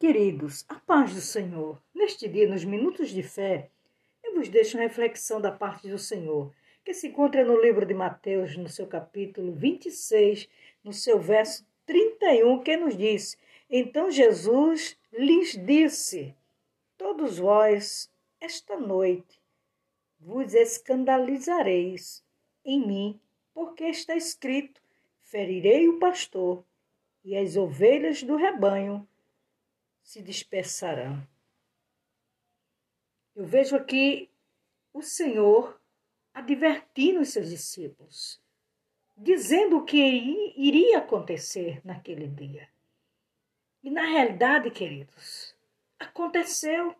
Queridos, a paz do Senhor. Neste dia, nos minutos de fé, eu vos deixo uma reflexão da parte do Senhor, que se encontra no livro de Mateus, no seu capítulo 26, no seu verso 31, que nos diz: Então Jesus lhes disse: Todos vós, esta noite, vos escandalizareis em mim, porque está escrito: Ferirei o pastor, e as ovelhas do rebanho se dispersarão. Eu vejo aqui o Senhor advertindo os seus discípulos, dizendo o que iria acontecer naquele dia. E na realidade, queridos, aconteceu.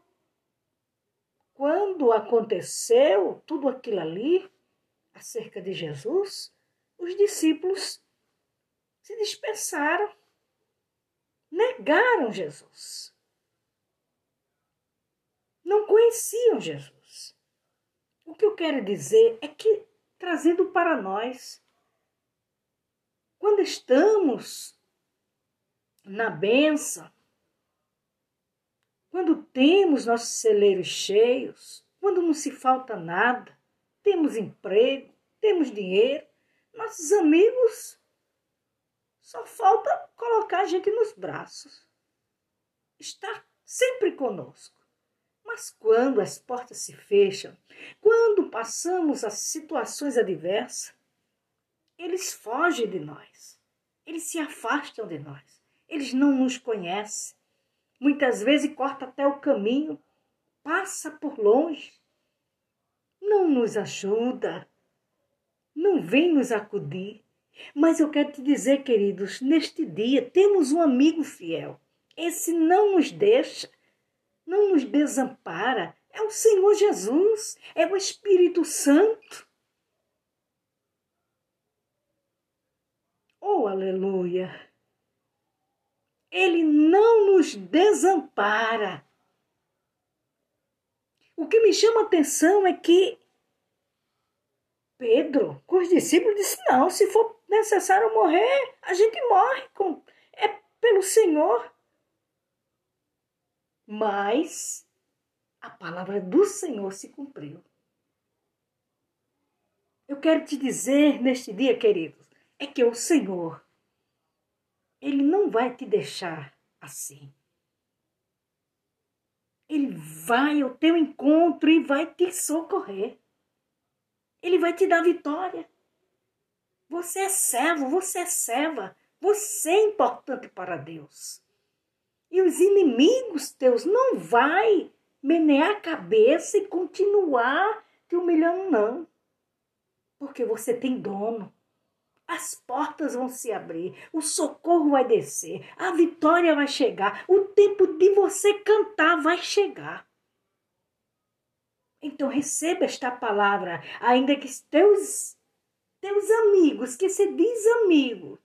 Quando aconteceu tudo aquilo ali, acerca de Jesus, os discípulos se dispersaram negaram Jesus. Não conheciam Jesus. O que eu quero dizer é que, trazendo para nós, quando estamos na benção, quando temos nossos celeiros cheios, quando não se falta nada, temos emprego, temos dinheiro, nossos amigos só falta colocar a gente nos braços. Está sempre conosco. Mas quando as portas se fecham, quando passamos as situações adversas, eles fogem de nós. Eles se afastam de nós. Eles não nos conhecem. Muitas vezes corta até o caminho, passa por longe. Não nos ajuda. Não vem nos acudir. Mas eu quero te dizer, queridos, neste dia temos um amigo fiel. Esse não nos deixa, não nos desampara. É o Senhor Jesus, é o Espírito Santo. Oh, aleluia! Ele não nos desampara. O que me chama a atenção é que Pedro, com os discípulos, disse: Não, se for necessário morrer, a gente morre. Com... É pelo Senhor. Mas a palavra do Senhor se cumpriu. Eu quero te dizer neste dia, queridos, é que o Senhor, Ele não vai te deixar assim. Ele vai ao teu encontro e vai te socorrer. Ele vai te dar vitória. Você é servo, você é serva, você é importante para Deus. E os inimigos teus não vai menear a cabeça e continuar te humilhando, não. Porque você tem dono. As portas vão se abrir, o socorro vai descer, a vitória vai chegar, o tempo de você cantar vai chegar. Então receba esta palavra, ainda que teus, teus amigos, que se diz amigo,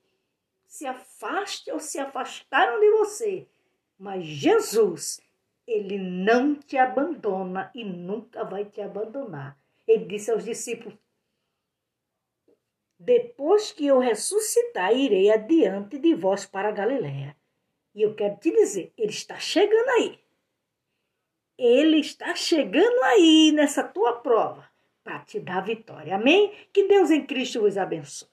se afaste ou se afastaram de você, mas Jesus, ele não te abandona e nunca vai te abandonar. Ele disse aos discípulos: Depois que eu ressuscitar, irei adiante de vós para a Galiléia. E eu quero te dizer, ele está chegando aí. Ele está chegando aí nessa tua prova para te dar vitória. Amém? Que Deus em Cristo vos abençoe.